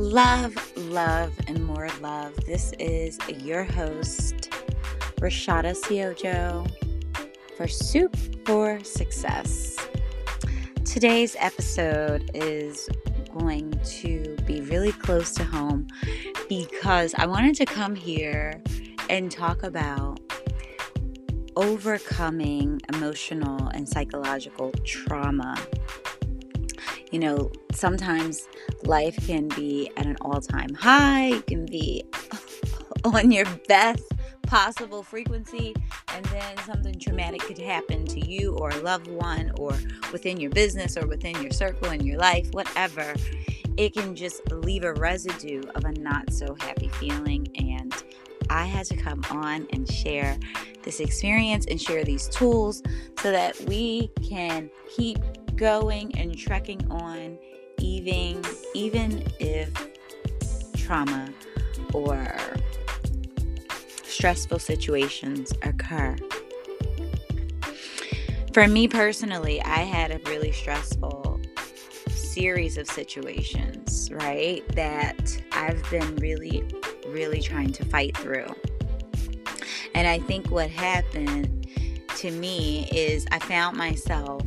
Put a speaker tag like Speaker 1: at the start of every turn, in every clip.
Speaker 1: Love, love, and more love. This is your host, Rashada Siojo, for Soup for Success. Today's episode is going to be really close to home because I wanted to come here and talk about overcoming emotional and psychological trauma. You know, sometimes life can be at an all time high, it can be on your best possible frequency, and then something traumatic could happen to you or a loved one, or within your business, or within your circle in your life, whatever. It can just leave a residue of a not so happy feeling. And I had to come on and share this experience and share these tools so that we can keep going and trekking on even even if trauma or stressful situations occur. For me personally, I had a really stressful series of situations, right? That I've been really, really trying to fight through. And I think what happened to me is I found myself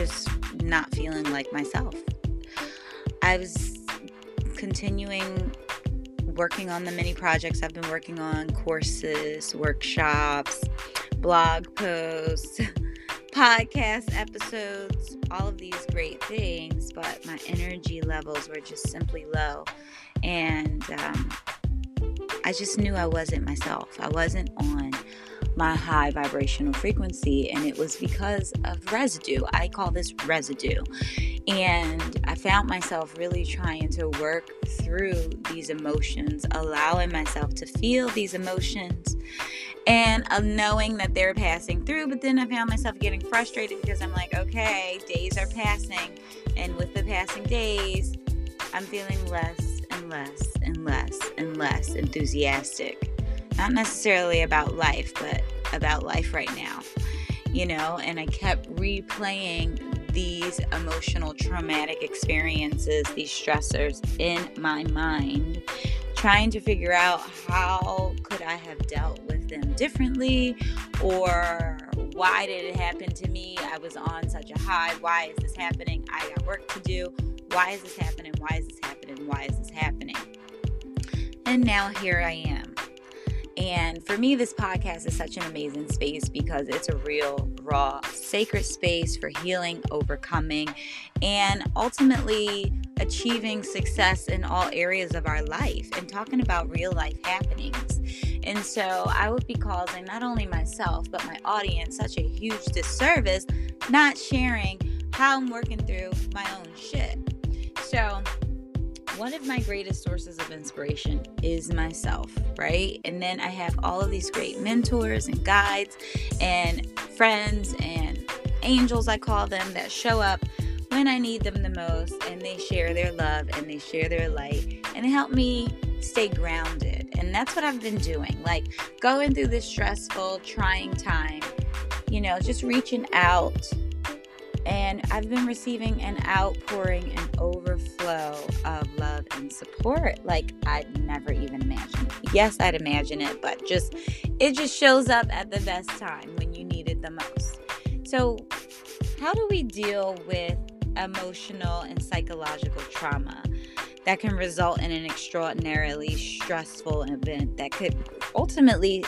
Speaker 1: just not feeling like myself. I was continuing working on the many projects I've been working on courses, workshops, blog posts, podcast episodes, all of these great things, but my energy levels were just simply low. And um, I just knew I wasn't myself. I wasn't on my high vibrational frequency, and it was because of residue. I call this residue. And I found myself really trying to work through these emotions, allowing myself to feel these emotions and of knowing that they're passing through. But then I found myself getting frustrated because I'm like, okay, days are passing. And with the passing days, I'm feeling less and less and less and less enthusiastic not necessarily about life, but about life right now, you know. And I kept replaying these emotional traumatic experiences, these stressors in my mind, trying to figure out how could I have dealt with them differently or why did it happen to me? I was on such a high. Why is this happening? I got work to do. Why is this happening? Why is this happening? Why is this happening? And now here I am and for me, this podcast is such an amazing space because it's a real, raw, sacred space for healing, overcoming, and ultimately achieving success in all areas of our life and talking about real life happenings. And so I would be causing not only myself, but my audience such a huge disservice not sharing how I'm working through my own shit. So, one of my greatest sources of inspiration is myself, right? And then I have all of these great mentors and guides and friends and angels, I call them, that show up when I need them the most and they share their love and they share their light and they help me stay grounded. And that's what I've been doing, like going through this stressful, trying time, you know, just reaching out and I've been receiving an outpouring and overflow of love and support like I'd never even imagined. Yes, I'd imagine it, but just it just shows up at the best time when you need it the most. So, how do we deal with emotional and psychological trauma that can result in an extraordinarily stressful event that could ultimately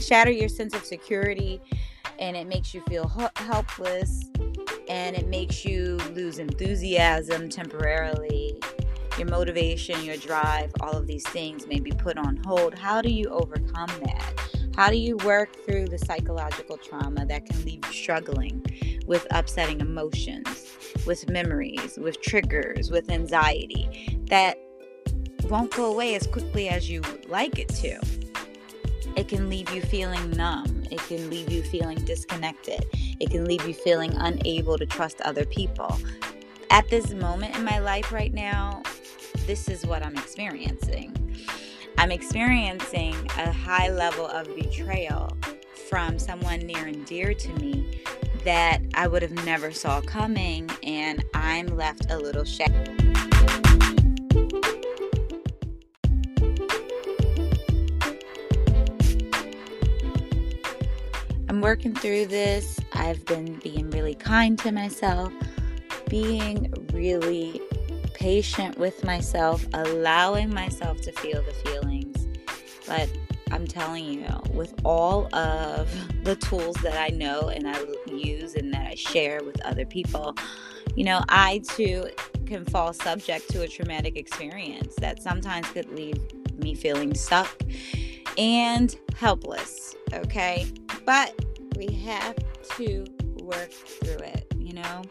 Speaker 1: shatter your sense of security and it makes you feel helpless and it makes you lose enthusiasm temporarily. Your motivation, your drive, all of these things may be put on hold. How do you overcome that? How do you work through the psychological trauma that can leave you struggling with upsetting emotions, with memories, with triggers, with anxiety that won't go away as quickly as you would like it to? It can leave you feeling numb. It can leave you feeling disconnected. It can leave you feeling unable to trust other people. At this moment in my life right now, this is what I'm experiencing. I'm experiencing a high level of betrayal from someone near and dear to me that I would have never saw coming and I'm left a little shattered. Working through this, I've been being really kind to myself, being really patient with myself, allowing myself to feel the feelings. But I'm telling you, with all of the tools that I know and I use and that I share with other people, you know, I too can fall subject to a traumatic experience that sometimes could leave me feeling stuck and helpless. Okay. But we have to work through it, you know?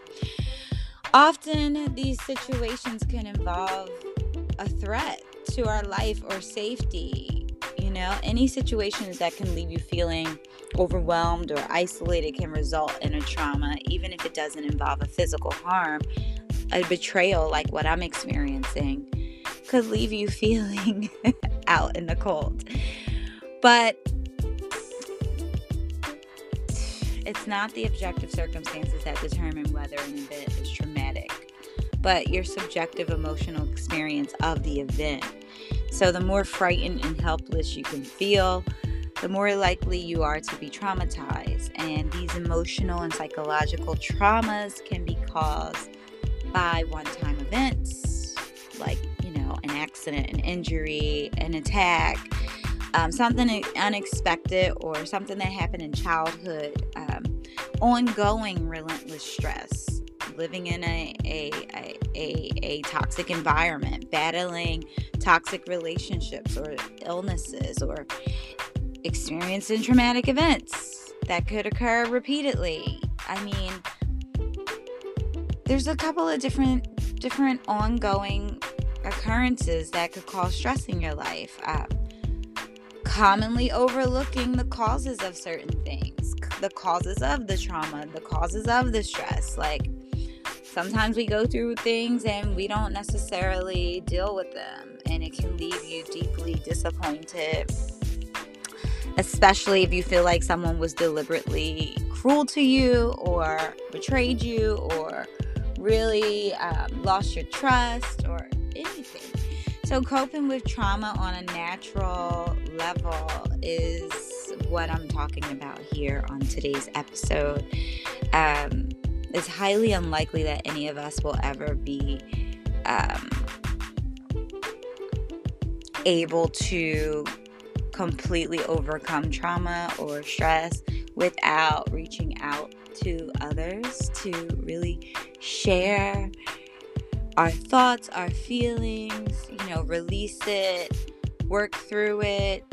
Speaker 1: Often these situations can involve a threat to our life or safety. You know, any situations that can leave you feeling overwhelmed or isolated can result in a trauma, even if it doesn't involve a physical harm. A betrayal, like what I'm experiencing, could leave you feeling out in the cold. But it's not the objective circumstances that determine whether an event is traumatic, but your subjective emotional experience of the event. So, the more frightened and helpless you can feel, the more likely you are to be traumatized. And these emotional and psychological traumas can be caused by one time events like, you know, an accident, an injury, an attack, um, something unexpected, or something that happened in childhood, um, ongoing relentless stress, living in a, a, a, a, a toxic environment, battling toxic relationships or illnesses, or experiencing traumatic events that could occur repeatedly. I mean, there's a couple of different different ongoing occurrences that could cause stress in your life. Um, commonly overlooking the causes of certain things, the causes of the trauma, the causes of the stress. Like sometimes we go through things and we don't necessarily deal with them, and it can leave you deeply disappointed especially if you feel like someone was deliberately cruel to you or betrayed you or really um, lost your trust or anything. So, coping with trauma on a natural level is what I'm talking about here on today's episode. Um, it's highly unlikely that any of us will ever be um, able to completely overcome trauma or stress without reaching out to others to really share our thoughts, our feelings, you know, release it, work through it.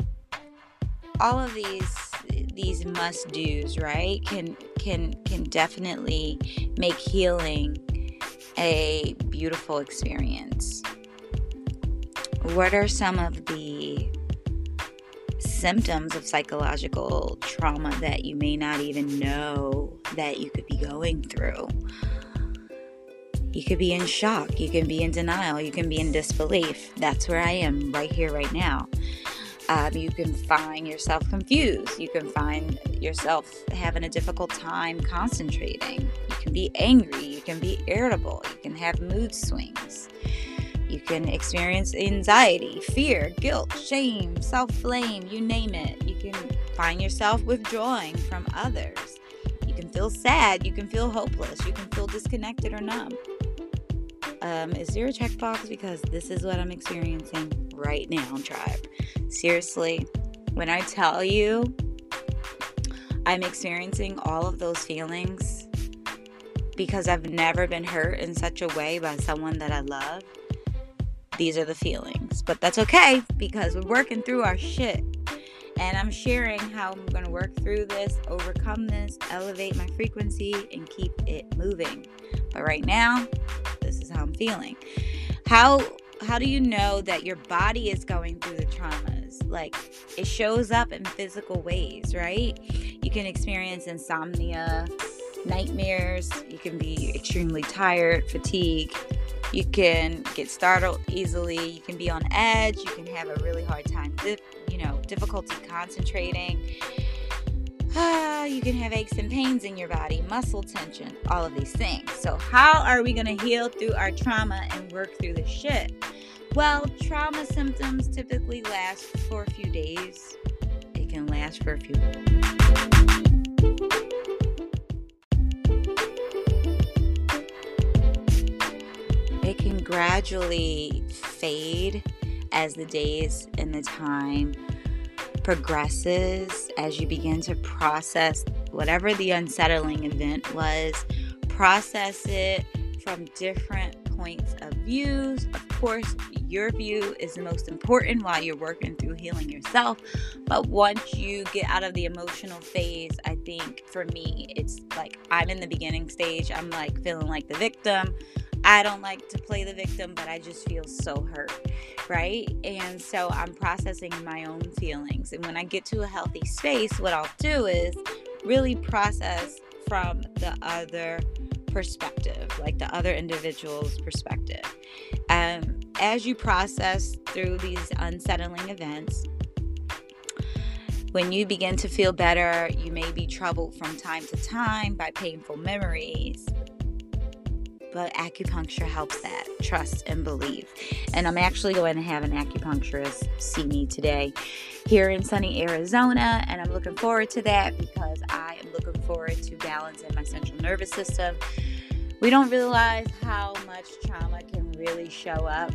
Speaker 1: All of these these must do's, right? Can can can definitely make healing a beautiful experience. What are some of the symptoms of psychological trauma that you may not even know that you could be going through. You could be in shock, you can be in denial, you can be in disbelief. That's where I am right here, right now. Um, you can find yourself confused. You can find yourself having a difficult time concentrating. You can be angry. You can be irritable. You can have mood swings. You can experience anxiety, fear, guilt, shame, self blame, you name it. You can find yourself withdrawing from others. You can feel sad. You can feel hopeless. You can feel disconnected or numb. Um, is there a checkbox? Because this is what I'm experiencing right now, tribe. Seriously, when I tell you I'm experiencing all of those feelings because I've never been hurt in such a way by someone that I love these are the feelings. But that's okay because we're working through our shit. And I'm sharing how I'm going to work through this, overcome this, elevate my frequency, and keep it moving. But right now, this is how I'm feeling. How how do you know that your body is going through the traumas? Like it shows up in physical ways, right? You can experience insomnia, nightmares, you can be extremely tired, fatigue, you can get startled easily. You can be on edge. You can have a really hard time, you know, difficulty concentrating ah, you can have aches and pains in your body, muscle tension, all of these things. So, how are we going to heal through our trauma and work through the shit? Well, trauma symptoms typically last for a few days, it can last for a few. It can gradually fade as the days and the time progresses, as you begin to process whatever the unsettling event was, process it from different points of views. Of course, your view is the most important while you're working through healing yourself. But once you get out of the emotional phase, I think for me, it's like I'm in the beginning stage. I'm like feeling like the victim. I don't like to play the victim, but I just feel so hurt, right? And so I'm processing my own feelings. And when I get to a healthy space, what I'll do is really process from the other perspective, like the other individual's perspective. Um, as you process through these unsettling events, when you begin to feel better, you may be troubled from time to time by painful memories, but acupuncture helps that trust and believe. And I'm actually going to have an acupuncturist see me today here in sunny Arizona, and I'm looking forward to that because I am looking forward to balancing my central nervous system. We don't realize how much trauma can really show up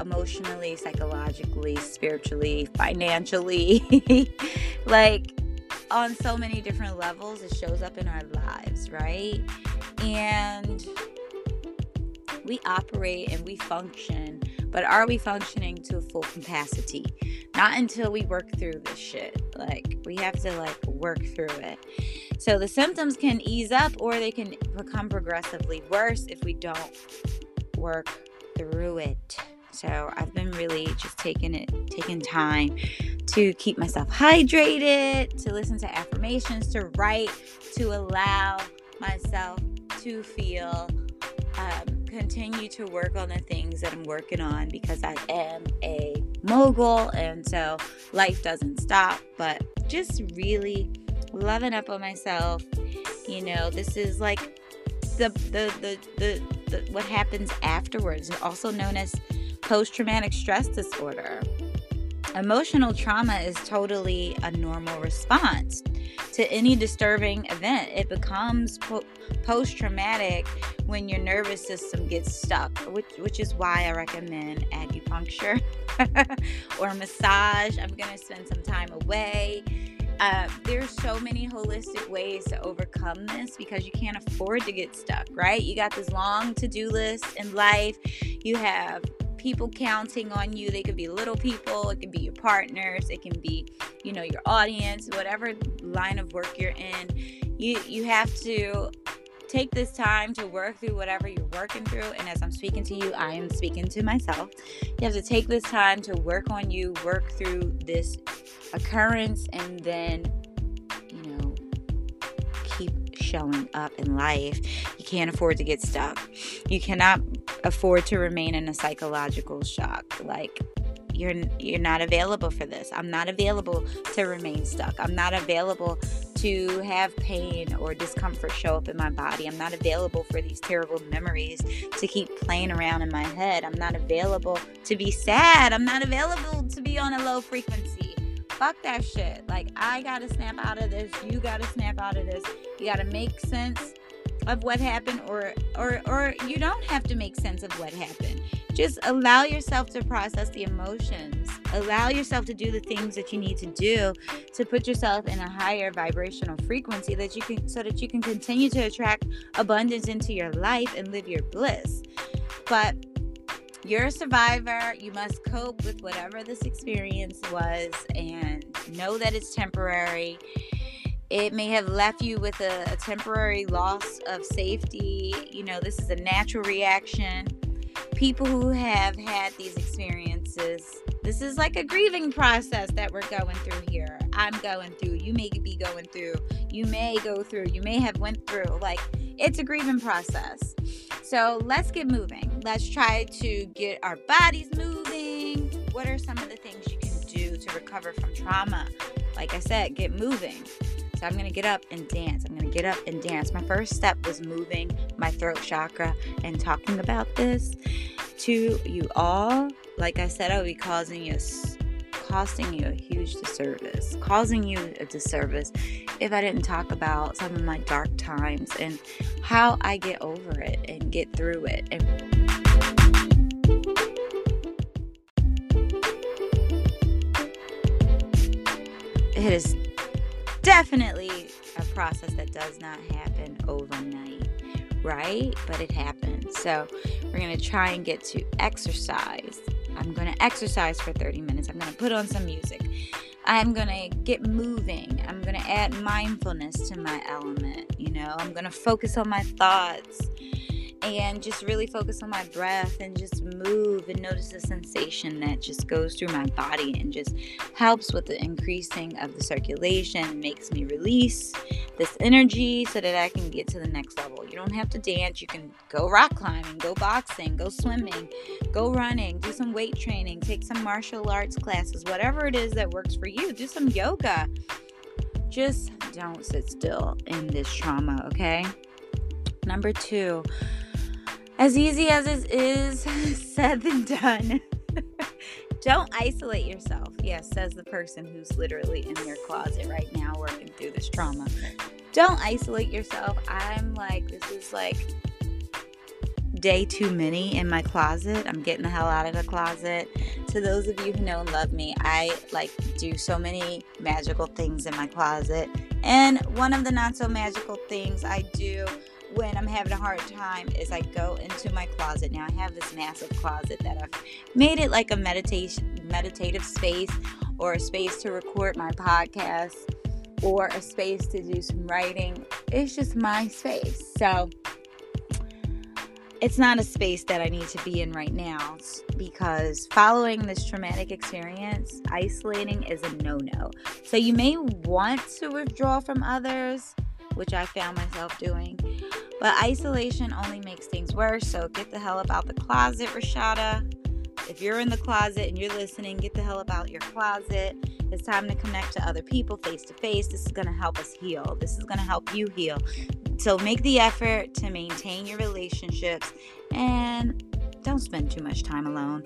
Speaker 1: emotionally, psychologically, spiritually, financially. like on so many different levels, it shows up in our lives, right? And we operate and we function, but are we functioning to full capacity? Not until we work through this shit. Like, we have to like work through it. So the symptoms can ease up or they can become progressively worse if we don't work through it. So I've been really just taking it, taking time to keep myself hydrated, to listen to affirmations, to write, to allow myself to feel um, continue to work on the things that I'm working on because I am a mogul and so life doesn't stop, but just really loving up on myself. You know, this is like the the the the, the what happens afterwards, also known as post traumatic stress disorder. Emotional trauma is totally a normal response to any disturbing event. It becomes po- post traumatic when your nervous system gets stuck, which, which is why I recommend acupuncture or massage. I'm going to spend some time away. Uh, there's so many holistic ways to overcome this because you can't afford to get stuck, right? You got this long to do list in life. You have people counting on you. They could be little people, it can be your partners, it can be, you know, your audience, whatever line of work you're in. You you have to take this time to work through whatever you're working through. And as I'm speaking to you, I am speaking to myself. You have to take this time to work on you, work through this occurrence, and then, you know, keep showing up in life. You can't afford to get stuck. You cannot afford to remain in a psychological shock. Like, you're you're not available for this. I'm not available to remain stuck. I'm not available to have pain or discomfort show up in my body. I'm not available for these terrible memories to keep playing around in my head. I'm not available to be sad. I'm not available to be on a low frequency. Fuck that shit. Like I got to snap out of this. You got to snap out of this. You got to make sense of what happened or or or you don't have to make sense of what happened. Just allow yourself to process the emotions. Allow yourself to do the things that you need to do to put yourself in a higher vibrational frequency that you can so that you can continue to attract abundance into your life and live your bliss. But you're a survivor. You must cope with whatever this experience was and know that it's temporary it may have left you with a, a, temporary loss of safety. You know, this is a natural reaction. People who have had these experiences, this is like a grieving process that we're going through here. I'm going through. You may be going through. You may go through. You may have went through. Like it's a grieving process. So let's get moving. Let's try to get our bodies moving. What are some of the things you can do to recover from trauma? Like I said, get moving. So I'm gonna get up and dance. I'm gonna get up and dance. My first step was moving my throat chakra and talking about this to you all. Like I said, I would be causing you costing you a huge disservice, causing you a disservice if I didn't talk about some of my dark times and how I get over it and get through it. And it is definitely a process that does not happen overnight, right? But it happens. So we're going to try and get to exercise. I'm going to exercise for 30 minutes. I'm going to put on some music. I'm going to get moving. I'm going to add mindfulness to my element. You know, I'm going to focus on my thoughts and just really focus on my breath and just move and notice the sensation that just goes through my body and just helps with the increasing of the circulation, makes me release this energy so that I can get to the next level. You don't have to dance, you can go rock climbing, go boxing, go swimming, go running, do some weight training, take some martial arts classes, whatever it is that works for you. Do some yoga. Just don't sit still in this trauma, okay? Number two, as easy as it is said than done. Don't isolate yourself. Yes, says the person who's literally in their closet right now working through this trauma. Don't isolate yourself. I'm like, this is like day too many in my closet. I'm getting the hell out of the closet. To those of you who know and love me, I like do so many magical things in my closet. And one of the not so magical things I do when I'm having a hard time is I go into my closet. Now I have this massive closet that I've made it like a meditation meditative space or a space to record my podcast or a space to do some writing. It's just my space. So it's not a space that I need to be in right now because following this traumatic experience, isolating is a no no. So you may want to withdraw from others, which I found myself doing. But isolation only makes things worse. So get the hell up out the closet, Rashada. If you're in the closet and you're listening, get the hell up out your closet. It's time to connect to other people face to face. This is going to help us heal. This is going to help you heal. So make the effort to maintain your relationships and don't spend too much time alone.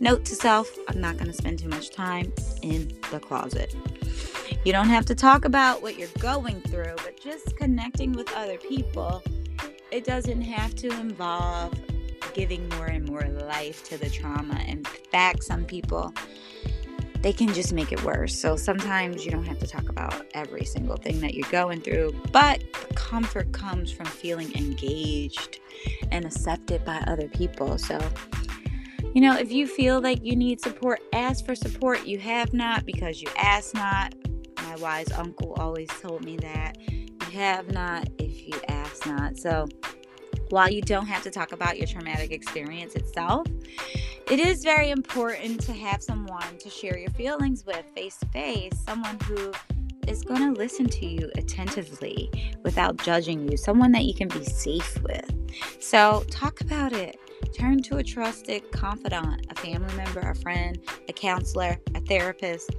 Speaker 1: Note to self I'm not going to spend too much time in the closet. You don't have to talk about what you're going through, but just connecting with other people it doesn't have to involve giving more and more life to the trauma. In fact, some people they can just make it worse. So sometimes you don't have to talk about every single thing that you're going through, but the comfort comes from feeling engaged and accepted by other people. So, you know, if you feel like you need support, ask for support. You have not because you ask not. My wise uncle always told me that. You have not if you ask not. So, while you don't have to talk about your traumatic experience itself, it is very important to have someone to share your feelings with face to face, someone who is going to listen to you attentively without judging you, someone that you can be safe with. So, talk about it. Turn to a trusted confidant, a family member, a friend, a counselor, a therapist,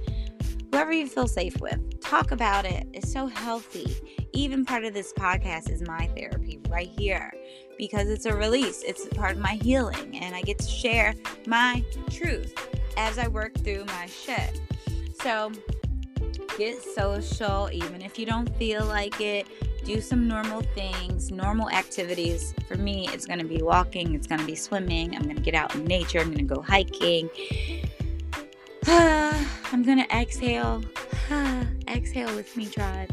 Speaker 1: whoever you feel safe with. Talk about it. It's so healthy. Even part of this podcast is my therapy right here because it's a release. It's part of my healing, and I get to share my truth as I work through my shit. So, get social, even if you don't feel like it. Do some normal things, normal activities. For me, it's going to be walking, it's going to be swimming, I'm going to get out in nature, I'm going to go hiking. I'm going to exhale. exhale with me, tribe.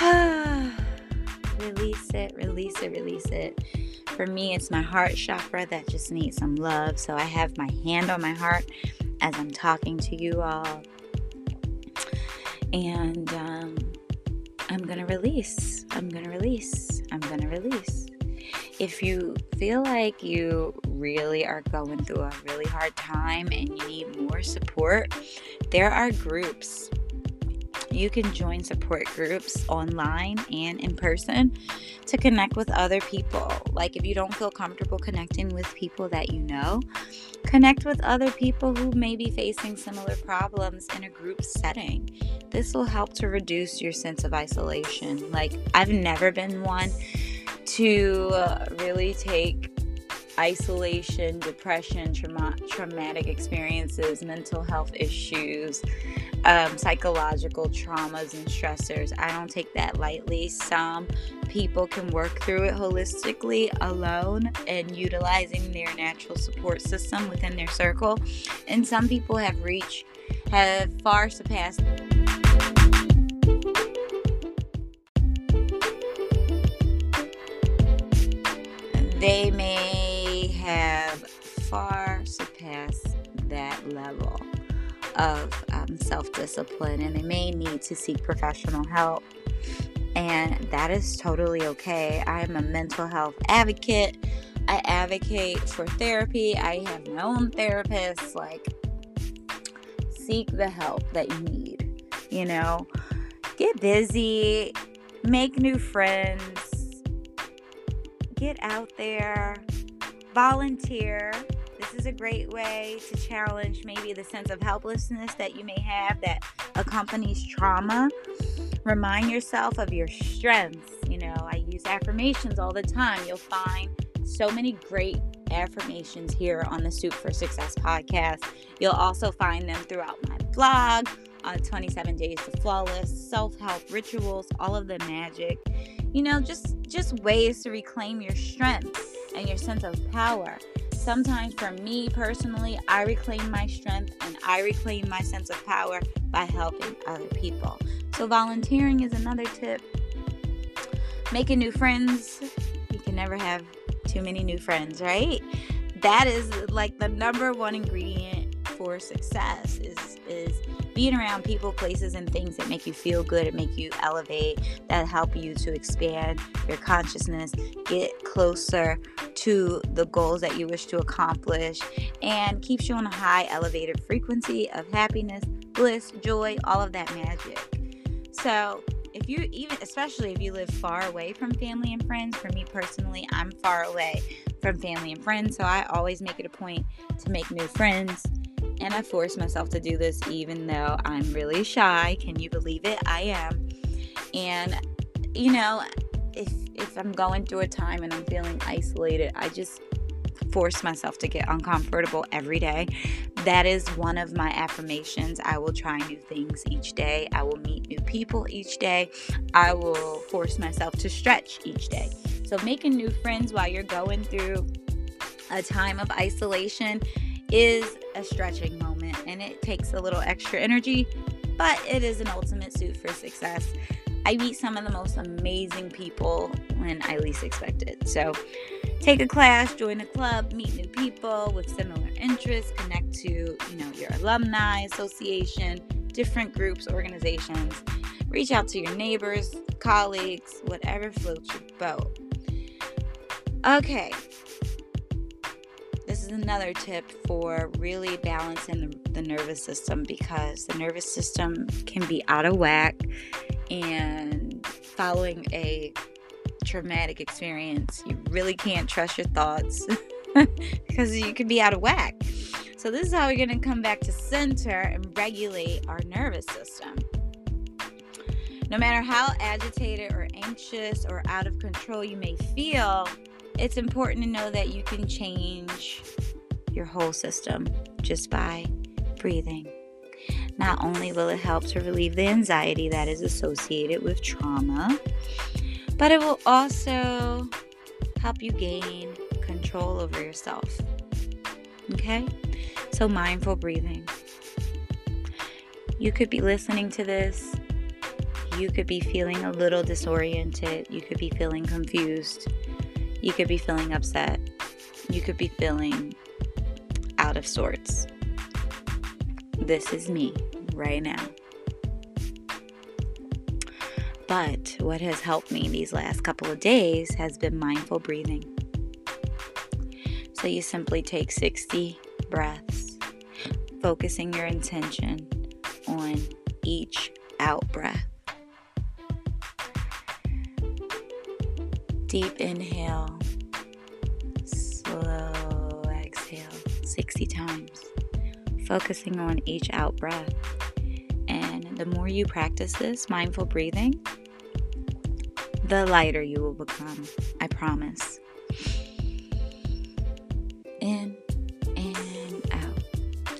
Speaker 1: release it, release it, release it. For me, it's my heart chakra that just needs some love. So I have my hand on my heart as I'm talking to you all. And um, I'm going to release. I'm going to release. I'm going to release. If you feel like you really are going through a really hard time and you need more support, there are groups you can join support groups online and in person to connect with other people. Like if you don't feel comfortable connecting with people that you know, connect with other people who may be facing similar problems in a group setting. This will help to reduce your sense of isolation. Like I've never been one to really take isolation, depression, trauma- traumatic experiences, mental health issues, um, psychological traumas and stressors. I don't take that lightly. Some people can work through it holistically alone and utilizing their natural support system within their circle, and some people have reached have far surpassed they may have far surpassed that level of um, self discipline and they may need to seek professional help. And that is totally okay. I am a mental health advocate. I advocate for therapy. I have my own therapist. Like, seek the help that you need. You know, get busy, make new friends, get out there, volunteer. This is a great way to challenge maybe the sense of helplessness that you may have that accompanies trauma. Remind yourself of your strengths. You know, I use affirmations all the time. You'll find so many great affirmations here on the Soup for Success podcast. You'll also find them throughout my blog on 27 Days to Flawless, self help rituals, all of the magic. You know, just just ways to reclaim your strength and your sense of power. Sometimes for me personally, I reclaim my strength and I reclaim my sense of power by helping other people. So volunteering is another tip. Making new friends. You can never have too many new friends, right? That is like the number one ingredient for success is is being around people, places, and things that make you feel good, and make you elevate, that help you to expand your consciousness, get closer to the goals that you wish to accomplish, and keeps you on a high elevated frequency of happiness, bliss, joy, all of that magic. So, if you even, especially if you live far away from family and friends, for me personally, I'm far away from family and friends, so I always make it a point to make new friends and I force myself to do this even though I'm really shy. Can you believe it? I am. And you know, if if I'm going through a time and I'm feeling isolated, I just force myself to get uncomfortable every day. That is one of my affirmations. I will try new things each day. I will meet new people each day. I will force myself to stretch each day. So, making new friends while you're going through a time of isolation is a stretching moment and it takes a little extra energy, but it is an ultimate suit for success. I meet some of the most amazing people when I least expect it. So, take a class, join a club, meet new people with similar interests, connect to, you know, your alumni association, different groups, organizations. Reach out to your neighbors, colleagues, whatever floats your boat. Okay, is another tip for really balancing the, the, nervous system because the nervous system can be out of whack and following a traumatic experience you really can't trust your thoughts because you can be out of whack. So this is how we're going to come back to center and regulate our nervous system. No matter how agitated or anxious or out of control you may feel it's important to know that you can change your whole system just by breathing. Not only will it help to relieve the anxiety that is associated with trauma, but it will also help you gain control over yourself. Okay? So, mindful breathing. You could be listening to this. You could be feeling a little disoriented. You could be feeling confused. You could be feeling upset. You could be feeling out of sorts. This is me right now. But what has helped me these last couple of days has been mindful breathing. So you simply take 60 breaths, focusing your intention on each out breath. Deep inhale, slow exhale 60 times, focusing on each out breath. And the more you practice this mindful breathing, the lighter you will become. I promise. In and out.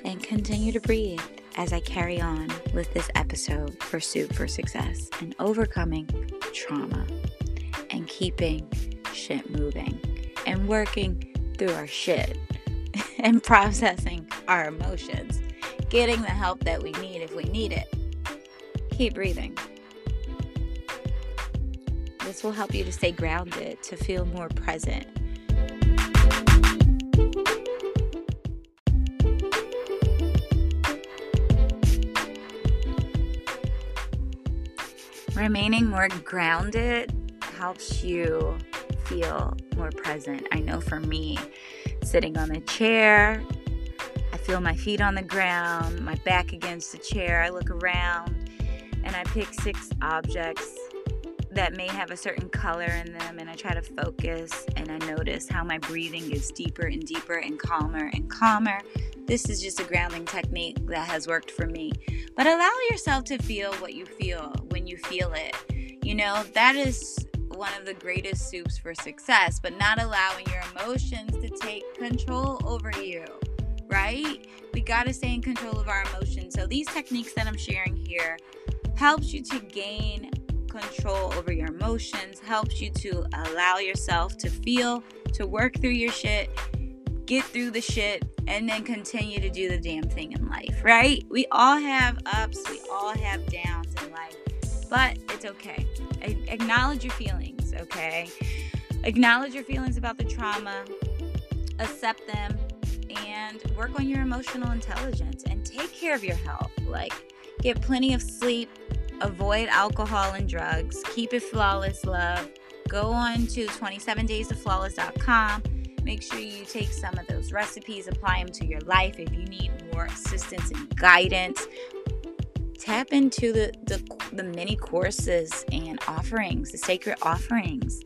Speaker 1: And continue to breathe as I carry on with this episode Soup for Success and overcoming trauma keeping shit moving and working through our shit and processing our emotions. getting the help that we need if we need it. Keep breathing. This will help you to stay grounded, to feel more present. Remaining more grounded helps you feel more present. I know for me, sitting on a chair, I feel my feet on the ground, my back against the chair. I look around and I pick six objects that may have a certain color in them and I try to focus and I notice how my breathing gets deeper and deeper and calmer and calmer. This is just a grounding technique that has worked for me. But allow yourself to feel what you feel when you feel it. You know, that is one of the greatest soups for success, but not allowing your emotions to take control over you, right? We got to stay in control of our emotions. So these techniques that I'm sharing here helps you to gain control over your emotions, helps you to allow yourself to feel, to work through your shit, get through the shit, and then continue to do the damn thing in life, right? We all have ups, we all have downs in life, but it's okay. Acknowledge your feelings, okay? Acknowledge your feelings about the trauma, accept them, and work on your emotional intelligence and take care of your health. Like, get plenty of sleep, avoid alcohol and drugs, keep it flawless, love. Go on to 27daysoflawless.com. Make sure you take some of those recipes, apply them to your life. If you need more assistance and guidance, tap into the, the, the many courses and offerings, the sacred offerings.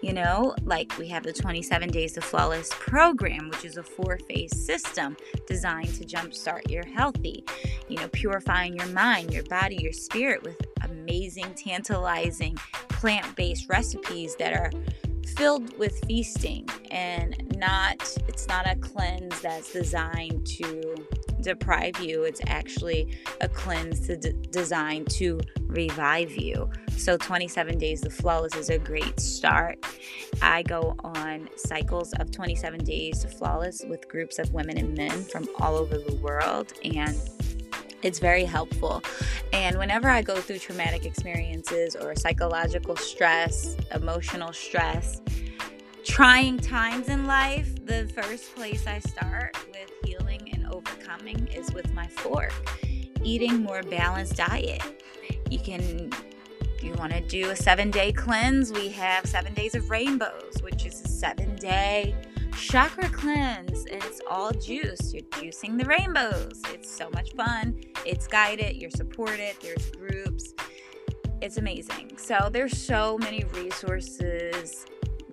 Speaker 1: You know, like we have the 27 Days of Flawless program, which is a four phase system designed to jumpstart your healthy, you know, purifying your mind, your body, your spirit with amazing, tantalizing plant based recipes that are filled with feasting and not, it's not a cleanse that's designed to deprive you. It's actually a cleanse d- designed to revive you. So 27 days of flawless is a great start. I go on cycles of 27 days of flawless with groups of women and men from all over the world and it's very helpful. And whenever I go through traumatic experiences or psychological stress, emotional stress, trying times in life, the first place I start with healing overcoming is with my fork. Eating more balanced diet. You can you want to do a 7-day cleanse, we have 7 days of rainbows, which is a 7-day chakra cleanse and it's all juice. You're juicing the rainbows. It's so much fun. It's guided, you're supported, there's groups. It's amazing. So there's so many resources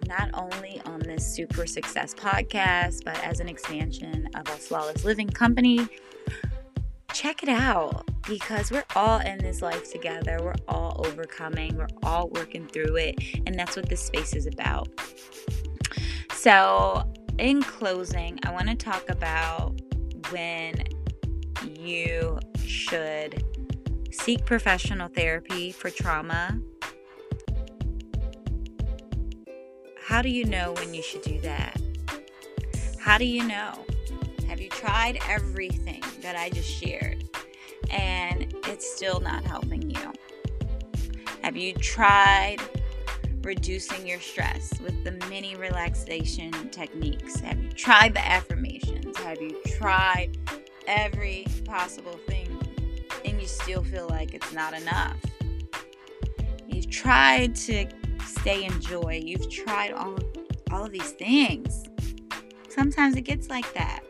Speaker 1: not only on this Soup for Success podcast, but as an expansion of a flawless living company. Check it out because we're all in this life together. We're all overcoming, we're all working through it, and that's what this space is about. So, in closing, I want to talk about when you should seek professional therapy for trauma How do you know when you should do that? How do you know? Have you tried everything that I just shared and it's still not helping you? Have you tried reducing your stress with the mini relaxation techniques? Have you tried the affirmations? Have you tried every possible thing and you still feel like it's not enough? You've tried to stay in joy. You've tried all all of these things. Sometimes it gets like that,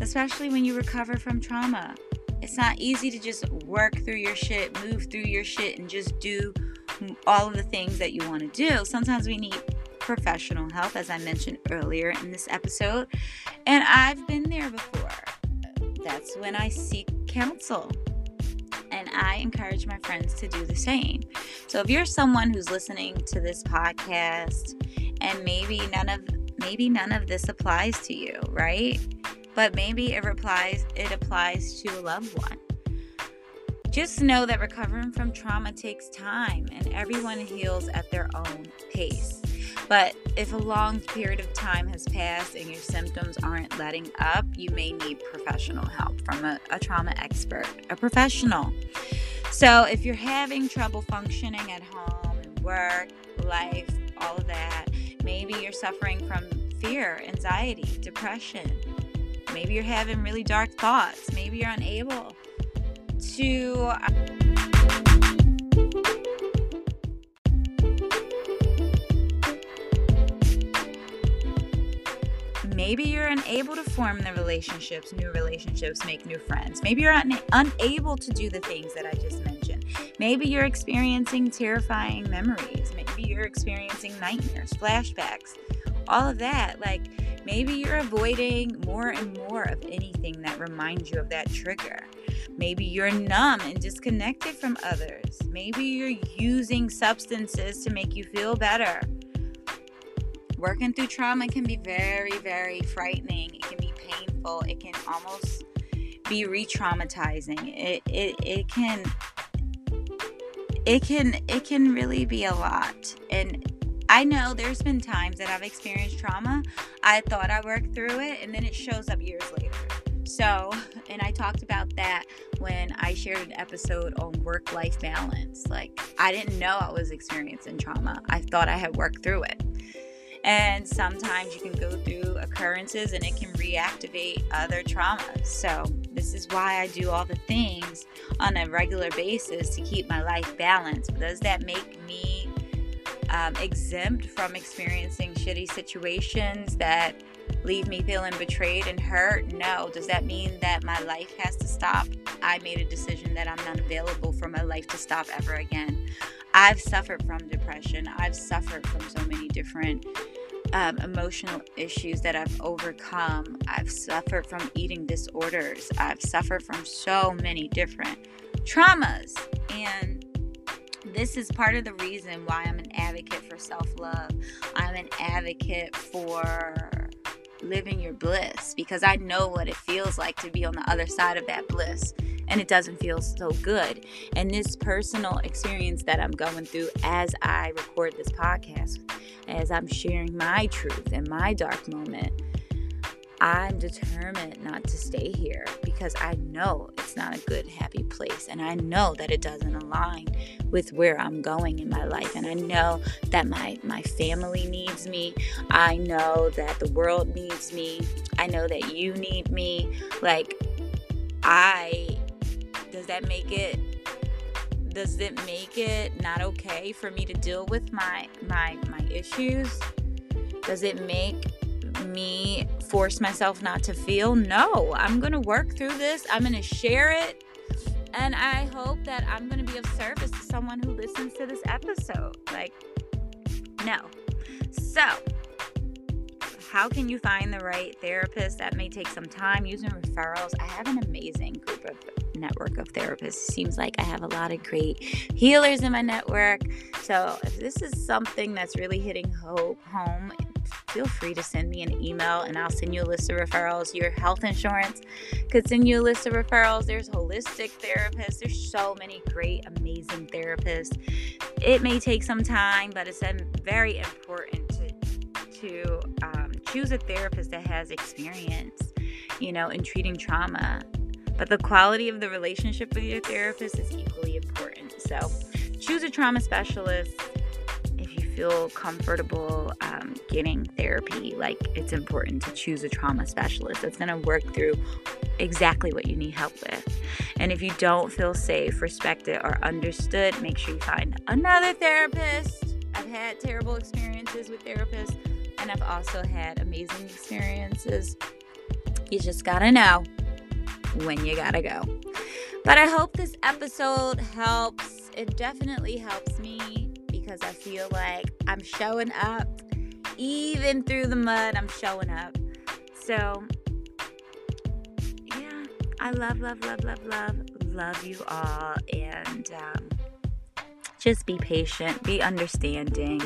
Speaker 1: especially when you recover from trauma. It's not easy to just work through your shit, move through your shit, and just do all of the things that you want to do. Sometimes we need professional help, as I mentioned earlier in this episode. And I've been there before. That's when I seek counsel I encourage my friends to do the same. So if you're someone who's listening to this podcast and maybe none of maybe none of this applies to you, right? But maybe it applies it applies to a loved one. Just know that recovering from trauma takes time and everyone heals at their own pace. But if a long period of time has passed and your symptoms aren't letting up, you may need professional help from a, a trauma expert, a professional. So if you're having trouble functioning at home work, life, all of that, maybe you're suffering from fear, anxiety, depression. Maybe you're having really dark thoughts. Maybe you're unable to. Maybe you're unable to form the relationships, new relationships, make new friends. Maybe you're un- unable to do the things that I just mentioned. Maybe you're experiencing terrifying memories. Maybe you're experiencing nightmares, flashbacks, all of that. Like maybe you're avoiding more and more of anything that reminds you of that trigger. Maybe you're numb and disconnected from others. Maybe you're using substances to make you feel better working through trauma can be very, very frightening. It can be painful. It can almost be re-traumatizing. It it, it can it can it can really be a lot. And I know there's been times that I've experienced trauma. I thought I worked through it and then it shows up years later. So, and I talked about that when I shared an episode on work life balance. Like, I didn't know I was experiencing trauma. I thought I had worked through it. And sometimes you can go through occurrences and it can reactivate other traumas. So, this is why I do all the things on a regular basis to keep my life balanced. Does that make me um, exempt from experiencing shitty situations that leave me feeling betrayed and hurt? No. Does that mean that my life has to stop? I made a decision that I'm not available for my life to stop ever again. I've suffered from depression. I've suffered from so many different um, emotional issues that I've overcome. I've suffered from eating disorders. I've suffered from so many different traumas. And this is part of the reason why I'm an advocate for self love. I'm an advocate for living your bliss because I know what it feels like to be on the other side of that bliss and it doesn't feel so good. And this personal experience that I'm going through as I record this podcast, as I'm sharing my truth and my dark moment, I'm determined not to stay here because I know it's not a good, happy place. And I know that it doesn't align with where I'm going in my life. And I know that my, my family needs me. I know that the world needs me. I know that you need me. Like, I does that make it does it make it not okay for me to deal with my my my issues? Does it make me force myself not to feel? No i'm gonna work through this. I'm gonna share it. And i hope that i'm gonna be of service to someone who listens to this episode. Like no. So how can you find the right therapist? That may take some time. Using referrals. I have an amazing group of network of therapists. Seems like I have a lot of great healers in my network. So if this is something that's really hitting hope home, feel free to send me an email and I'll send you a list of referrals. Your health insurance could send you a list of referrals. There's holistic therapists. There's so many great, amazing therapists. It may take some time, but it's very important to to um, choose a therapist that has experience, you know, in treating trauma but the quality of the relationship with your therapist is equally important. So choose a trauma specialist if you feel comfortable um, getting therapy. Like it's important to choose a trauma specialist that's going to work through exactly what you need help with. And if you don't feel safe, respected, or understood, make sure you find another therapist. I've had terrible experiences with therapists, and I've also had amazing experiences. You just gotta know when you gotta go. But I hope this episode helps. It definitely helps me because I feel like I'm showing up. Even through the mud, I'm showing up. So, yeah, I love, love, love, love, love, love you all. And um, just be patient, be understanding.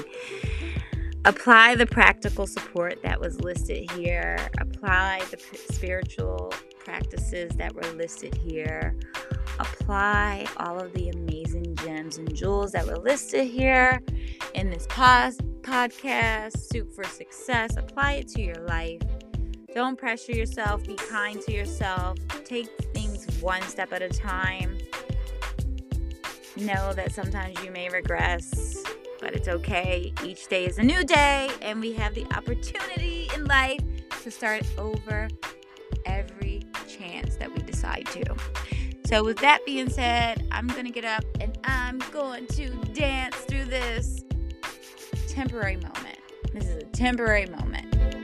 Speaker 1: Apply the practical support that was listed here. Apply the spiritual practices that were listed here. Apply all of the amazing gems and jewels that were listed here in this pos- podcast, Soup for Success. Apply it to your life. Don't pressure yourself. Be kind to yourself. Take things one step at a time. Know that sometimes you may regress, but it's okay. Each day is a new day, and we have the opportunity in life to start over decide to. So, with that being said, I'm going to get up and I'm going to dance through this temporary moment. This is a temporary moment.